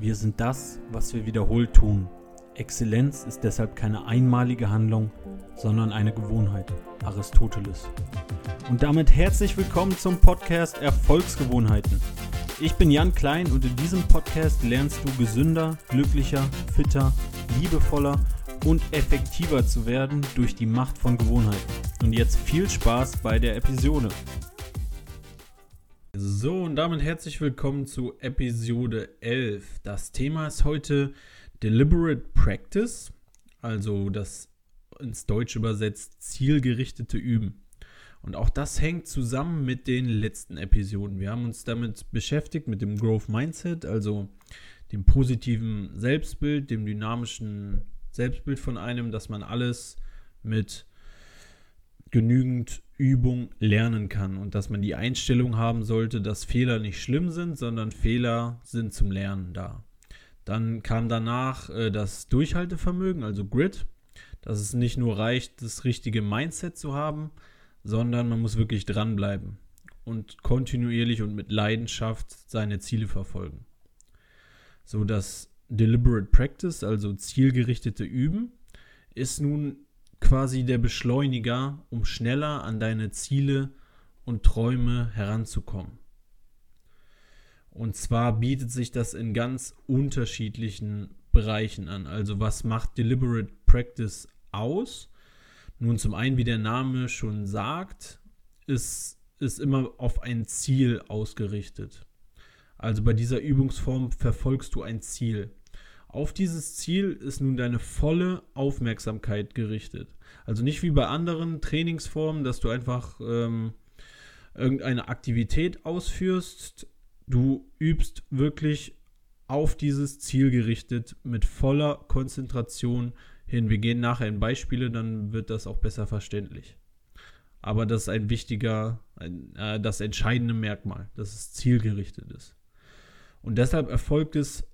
Wir sind das, was wir wiederholt tun. Exzellenz ist deshalb keine einmalige Handlung, sondern eine Gewohnheit. Aristoteles. Und damit herzlich willkommen zum Podcast Erfolgsgewohnheiten. Ich bin Jan Klein und in diesem Podcast lernst du gesünder, glücklicher, fitter, liebevoller und effektiver zu werden durch die Macht von Gewohnheiten. Und jetzt viel Spaß bei der Episode. So, und damit herzlich willkommen zu Episode 11. Das Thema ist heute Deliberate Practice, also das ins Deutsche übersetzt zielgerichtete Üben. Und auch das hängt zusammen mit den letzten Episoden. Wir haben uns damit beschäftigt, mit dem Growth Mindset, also dem positiven Selbstbild, dem dynamischen Selbstbild von einem, dass man alles mit genügend Übung lernen kann und dass man die Einstellung haben sollte, dass Fehler nicht schlimm sind, sondern Fehler sind zum Lernen da. Dann kam danach äh, das Durchhaltevermögen, also Grit, dass es nicht nur reicht, das richtige Mindset zu haben, sondern man muss wirklich dranbleiben und kontinuierlich und mit Leidenschaft seine Ziele verfolgen. So das Deliberate Practice, also zielgerichtete Üben, ist nun quasi der Beschleuniger, um schneller an deine Ziele und Träume heranzukommen. Und zwar bietet sich das in ganz unterschiedlichen Bereichen an. Also was macht Deliberate Practice aus? Nun zum einen, wie der Name schon sagt, ist, ist immer auf ein Ziel ausgerichtet. Also bei dieser Übungsform verfolgst du ein Ziel. Auf dieses Ziel ist nun deine volle Aufmerksamkeit gerichtet. Also nicht wie bei anderen Trainingsformen, dass du einfach ähm, irgendeine Aktivität ausführst. Du übst wirklich auf dieses Ziel gerichtet mit voller Konzentration hin. Wir gehen nachher in Beispiele, dann wird das auch besser verständlich. Aber das ist ein wichtiger, ein, äh, das entscheidende Merkmal, dass es zielgerichtet ist. Und deshalb erfolgt es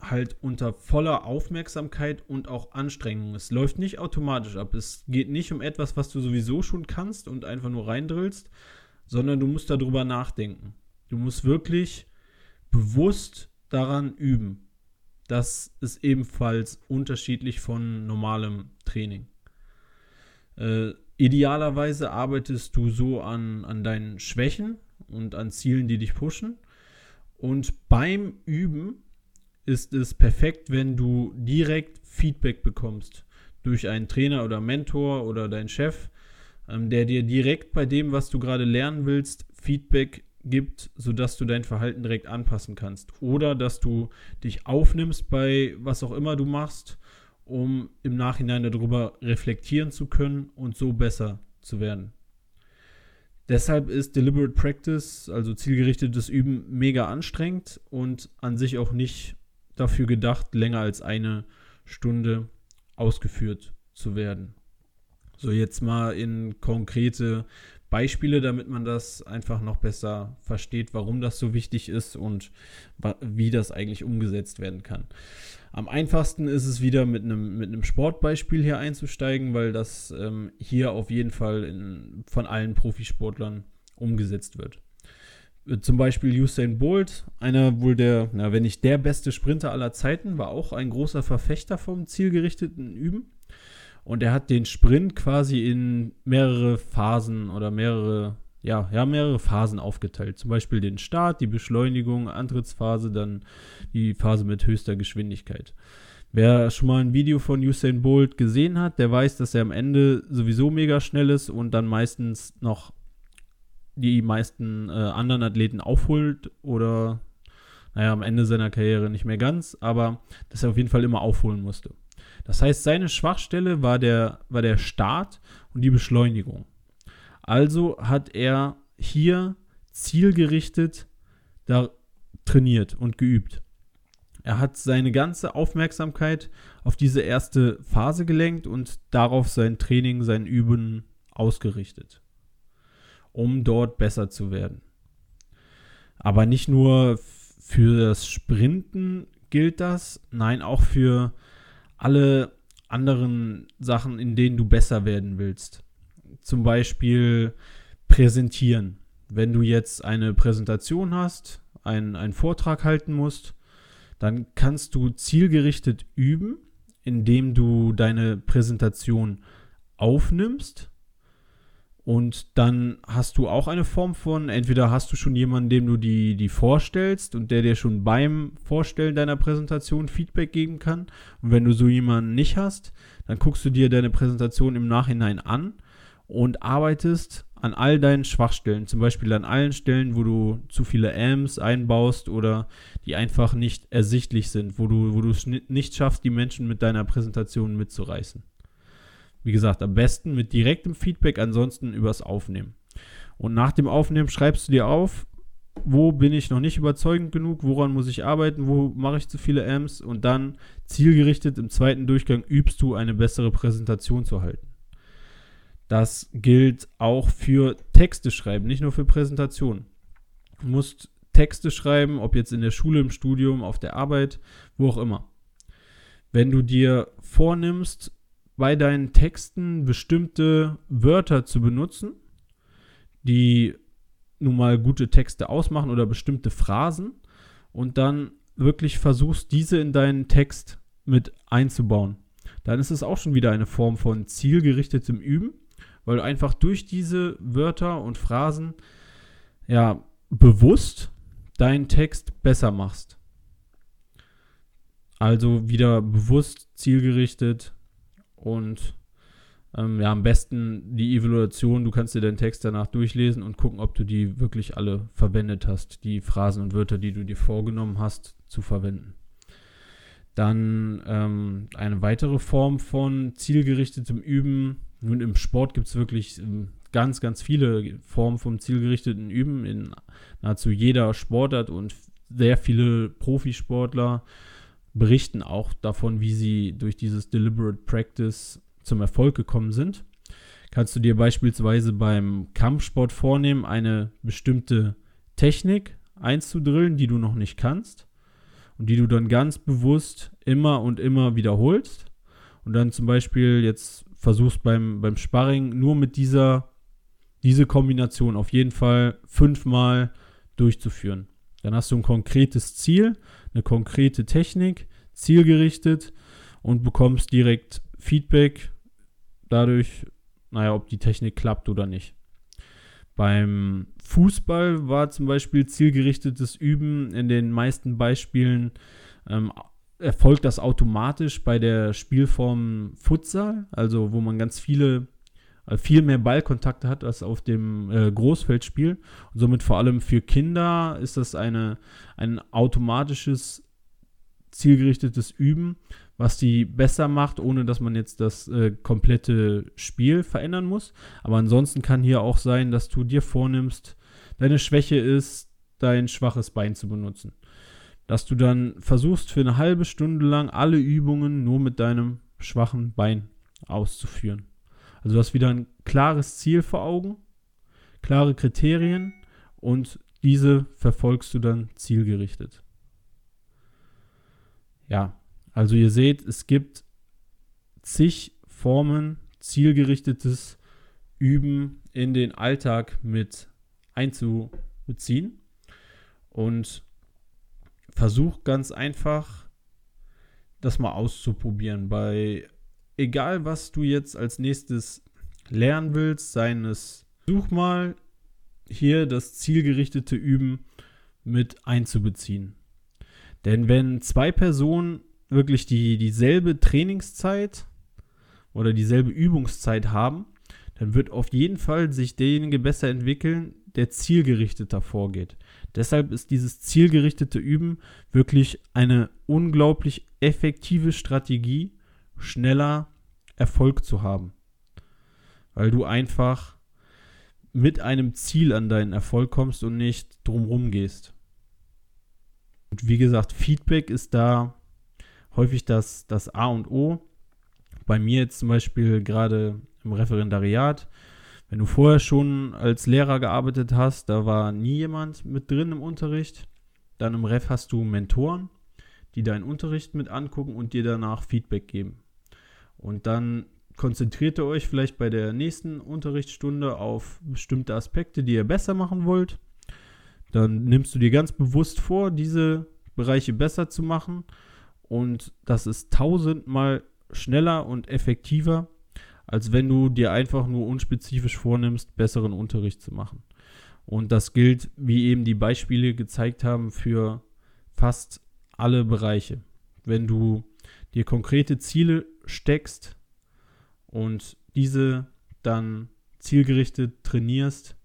halt unter voller Aufmerksamkeit und auch Anstrengung. Es läuft nicht automatisch ab. Es geht nicht um etwas, was du sowieso schon kannst und einfach nur reindrillst, sondern du musst darüber nachdenken. Du musst wirklich bewusst daran üben. Das ist ebenfalls unterschiedlich von normalem Training. Äh, idealerweise arbeitest du so an, an deinen Schwächen und an Zielen, die dich pushen. Und beim Üben ist es perfekt, wenn du direkt Feedback bekommst durch einen Trainer oder Mentor oder deinen Chef, ähm, der dir direkt bei dem, was du gerade lernen willst, Feedback gibt, sodass du dein Verhalten direkt anpassen kannst. Oder dass du dich aufnimmst bei was auch immer du machst, um im Nachhinein darüber reflektieren zu können und so besser zu werden. Deshalb ist Deliberate Practice, also zielgerichtetes Üben, mega anstrengend und an sich auch nicht dafür gedacht, länger als eine Stunde ausgeführt zu werden. So, jetzt mal in konkrete Beispiele, damit man das einfach noch besser versteht, warum das so wichtig ist und wie das eigentlich umgesetzt werden kann. Am einfachsten ist es wieder mit einem, mit einem Sportbeispiel hier einzusteigen, weil das ähm, hier auf jeden Fall in, von allen Profisportlern umgesetzt wird zum Beispiel Usain Bolt, einer wohl der, na, wenn nicht der beste Sprinter aller Zeiten, war auch ein großer Verfechter vom zielgerichteten Üben. Und er hat den Sprint quasi in mehrere Phasen oder mehrere, ja, ja, mehrere Phasen aufgeteilt. Zum Beispiel den Start, die Beschleunigung, Antrittsphase, dann die Phase mit höchster Geschwindigkeit. Wer schon mal ein Video von Usain Bolt gesehen hat, der weiß, dass er am Ende sowieso mega schnell ist und dann meistens noch die meisten äh, anderen Athleten aufholt oder, naja, am Ende seiner Karriere nicht mehr ganz, aber dass er auf jeden Fall immer aufholen musste. Das heißt, seine Schwachstelle war der, war der Start und die Beschleunigung. Also hat er hier zielgerichtet da trainiert und geübt. Er hat seine ganze Aufmerksamkeit auf diese erste Phase gelenkt und darauf sein Training, sein Üben ausgerichtet um dort besser zu werden. Aber nicht nur für das Sprinten gilt das, nein, auch für alle anderen Sachen, in denen du besser werden willst. Zum Beispiel präsentieren. Wenn du jetzt eine Präsentation hast, einen, einen Vortrag halten musst, dann kannst du zielgerichtet üben, indem du deine Präsentation aufnimmst und dann hast du auch eine Form von, entweder hast du schon jemanden, dem du die, die vorstellst und der dir schon beim Vorstellen deiner Präsentation Feedback geben kann. Und wenn du so jemanden nicht hast, dann guckst du dir deine Präsentation im Nachhinein an und arbeitest an all deinen Schwachstellen. Zum Beispiel an allen Stellen, wo du zu viele Amps einbaust oder die einfach nicht ersichtlich sind, wo du, wo du es nicht schaffst, die Menschen mit deiner Präsentation mitzureißen. Wie gesagt, am besten mit direktem Feedback, ansonsten übers Aufnehmen. Und nach dem Aufnehmen schreibst du dir auf, wo bin ich noch nicht überzeugend genug, woran muss ich arbeiten, wo mache ich zu viele Amps und dann zielgerichtet im zweiten Durchgang übst du eine bessere Präsentation zu halten. Das gilt auch für Texte schreiben, nicht nur für Präsentationen. Du musst Texte schreiben, ob jetzt in der Schule, im Studium, auf der Arbeit, wo auch immer. Wenn du dir vornimmst, bei deinen Texten bestimmte Wörter zu benutzen, die nun mal gute Texte ausmachen oder bestimmte Phrasen und dann wirklich versuchst, diese in deinen Text mit einzubauen. Dann ist es auch schon wieder eine Form von zielgerichtetem Üben, weil du einfach durch diese Wörter und Phrasen ja bewusst deinen Text besser machst. Also wieder bewusst zielgerichtet und ähm, ja, am besten die Evaluation, du kannst dir deinen Text danach durchlesen und gucken, ob du die wirklich alle verwendet hast, die Phrasen und Wörter, die du dir vorgenommen hast, zu verwenden. Dann ähm, eine weitere Form von zielgerichtetem Üben. Nun, im Sport gibt es wirklich ähm, ganz, ganz viele Formen vom zielgerichteten Üben in nahezu jeder Sportart und sehr viele Profisportler berichten auch davon, wie sie durch dieses Deliberate Practice zum Erfolg gekommen sind. Kannst du dir beispielsweise beim Kampfsport vornehmen, eine bestimmte Technik einzudrillen, die du noch nicht kannst und die du dann ganz bewusst immer und immer wiederholst und dann zum Beispiel jetzt versuchst beim, beim Sparring nur mit dieser diese Kombination auf jeden Fall fünfmal durchzuführen. Dann hast du ein konkretes Ziel, eine konkrete Technik, zielgerichtet und bekommst direkt Feedback dadurch, naja, ob die Technik klappt oder nicht. Beim Fußball war zum Beispiel zielgerichtetes Üben in den meisten Beispielen ähm, erfolgt das automatisch bei der Spielform Futsal, also wo man ganz viele viel mehr Ballkontakte hat als auf dem äh, Großfeldspiel. Und somit vor allem für Kinder ist das eine, ein automatisches, zielgerichtetes Üben, was die besser macht, ohne dass man jetzt das äh, komplette Spiel verändern muss. Aber ansonsten kann hier auch sein, dass du dir vornimmst, deine Schwäche ist, dein schwaches Bein zu benutzen. Dass du dann versuchst, für eine halbe Stunde lang alle Übungen nur mit deinem schwachen Bein auszuführen. Also du hast wieder ein klares Ziel vor Augen, klare Kriterien und diese verfolgst du dann zielgerichtet. Ja, also ihr seht, es gibt zig Formen, zielgerichtetes Üben in den Alltag mit einzubeziehen und versucht ganz einfach das mal auszuprobieren bei egal was du jetzt als nächstes lernen willst, seines such mal hier das zielgerichtete Üben mit einzubeziehen. Denn wenn zwei Personen wirklich die, dieselbe Trainingszeit oder dieselbe Übungszeit haben, dann wird auf jeden Fall sich derjenige besser entwickeln, der zielgerichteter vorgeht. Deshalb ist dieses zielgerichtete Üben wirklich eine unglaublich effektive Strategie, schneller Erfolg zu haben. Weil du einfach mit einem Ziel an deinen Erfolg kommst und nicht drumrum gehst. Und wie gesagt, Feedback ist da häufig das, das A und O. Bei mir jetzt zum Beispiel gerade im Referendariat. Wenn du vorher schon als Lehrer gearbeitet hast, da war nie jemand mit drin im Unterricht. Dann im Ref hast du Mentoren, die deinen Unterricht mit angucken und dir danach Feedback geben. Und dann konzentriert ihr euch vielleicht bei der nächsten Unterrichtsstunde auf bestimmte Aspekte, die ihr besser machen wollt. Dann nimmst du dir ganz bewusst vor, diese Bereiche besser zu machen. Und das ist tausendmal schneller und effektiver, als wenn du dir einfach nur unspezifisch vornimmst, besseren Unterricht zu machen. Und das gilt, wie eben die Beispiele gezeigt haben, für fast alle Bereiche. Wenn du dir konkrete Ziele steckst und diese dann zielgerichtet trainierst,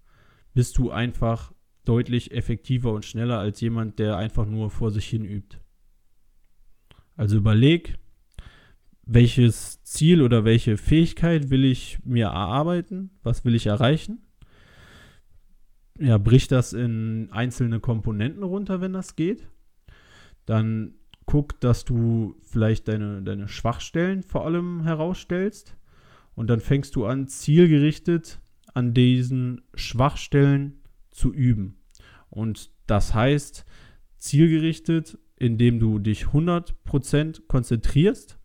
bist du einfach deutlich effektiver und schneller als jemand, der einfach nur vor sich hin übt. Also überleg, welches Ziel oder welche Fähigkeit will ich mir erarbeiten, was will ich erreichen. Ja, brich das in einzelne Komponenten runter, wenn das geht. Dann guck, dass du vielleicht deine, deine Schwachstellen vor allem herausstellst. Und dann fängst du an, zielgerichtet an diesen Schwachstellen zu üben. Und das heißt, zielgerichtet, indem du dich 100% konzentrierst,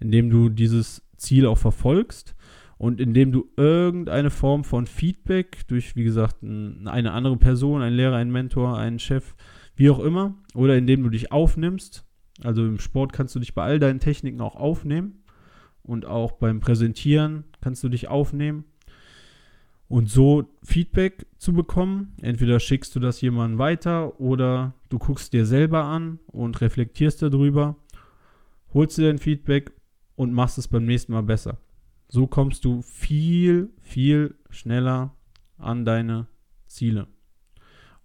indem du dieses Ziel auch verfolgst und indem du irgendeine Form von Feedback durch, wie gesagt, eine andere Person, ein Lehrer, ein Mentor, einen Chef, wie auch immer, oder indem du dich aufnimmst. Also im Sport kannst du dich bei all deinen Techniken auch aufnehmen und auch beim Präsentieren kannst du dich aufnehmen und so Feedback zu bekommen. Entweder schickst du das jemandem weiter oder du guckst dir selber an und reflektierst darüber, holst dir dein Feedback und machst es beim nächsten Mal besser. So kommst du viel, viel schneller an deine Ziele.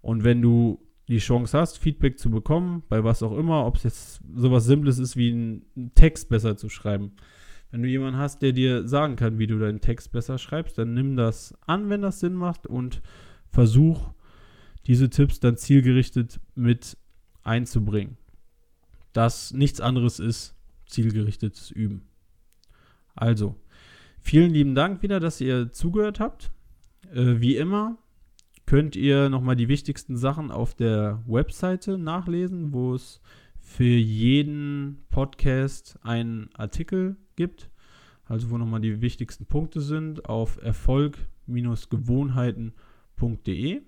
Und wenn du die Chance hast, Feedback zu bekommen, bei was auch immer, ob es jetzt sowas Simples ist wie einen Text besser zu schreiben, wenn du jemanden hast, der dir sagen kann, wie du deinen Text besser schreibst, dann nimm das an, wenn das Sinn macht und versuch diese Tipps dann zielgerichtet mit einzubringen. Das nichts anderes ist zielgerichtetes Üben. Also, vielen lieben Dank wieder, dass ihr zugehört habt. Äh, wie immer könnt ihr nochmal die wichtigsten Sachen auf der Webseite nachlesen, wo es für jeden Podcast einen Artikel gibt, also wo nochmal die wichtigsten Punkte sind, auf erfolg-gewohnheiten.de.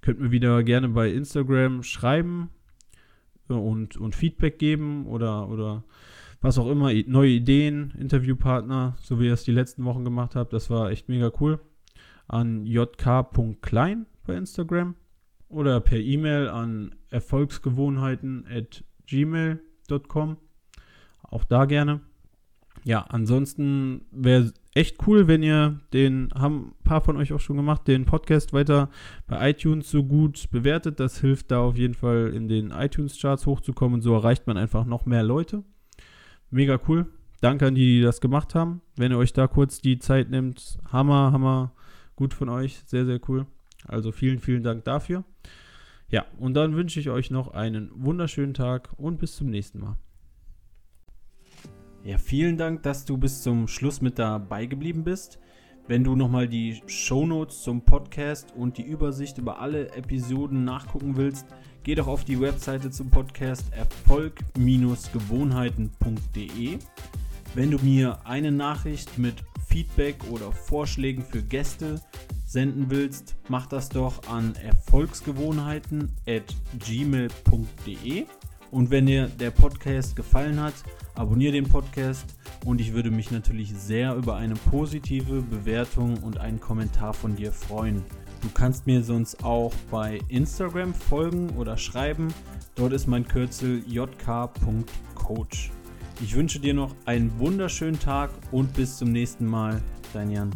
Könnt mir wieder gerne bei Instagram schreiben und, und Feedback geben oder, oder was auch immer, neue Ideen, Interviewpartner, so wie ihr es die letzten Wochen gemacht habt. Das war echt mega cool. An jk.klein bei Instagram oder per E-Mail an erfolgsgewohnheiten at gmail.com. Auch da gerne ja, ansonsten wäre echt cool, wenn ihr den, haben ein paar von euch auch schon gemacht, den Podcast weiter bei iTunes so gut bewertet. Das hilft da auf jeden Fall in den iTunes-Charts hochzukommen und so erreicht man einfach noch mehr Leute. Mega cool. Danke an die, die das gemacht haben. Wenn ihr euch da kurz die Zeit nimmt, hammer, hammer, gut von euch. Sehr, sehr cool. Also vielen, vielen Dank dafür. Ja, und dann wünsche ich euch noch einen wunderschönen Tag und bis zum nächsten Mal. Ja, vielen Dank, dass du bis zum Schluss mit dabei geblieben bist. Wenn du nochmal die Shownotes zum Podcast und die Übersicht über alle Episoden nachgucken willst, geh doch auf die Webseite zum Podcast erfolg-gewohnheiten.de. Wenn du mir eine Nachricht mit Feedback oder Vorschlägen für Gäste senden willst, mach das doch an erfolgsgewohnheiten@gmail.de. Und wenn dir der Podcast gefallen hat, abonniere den Podcast und ich würde mich natürlich sehr über eine positive Bewertung und einen Kommentar von dir freuen. Du kannst mir sonst auch bei Instagram folgen oder schreiben. Dort ist mein Kürzel jk.coach. Ich wünsche dir noch einen wunderschönen Tag und bis zum nächsten Mal. Dein Jan.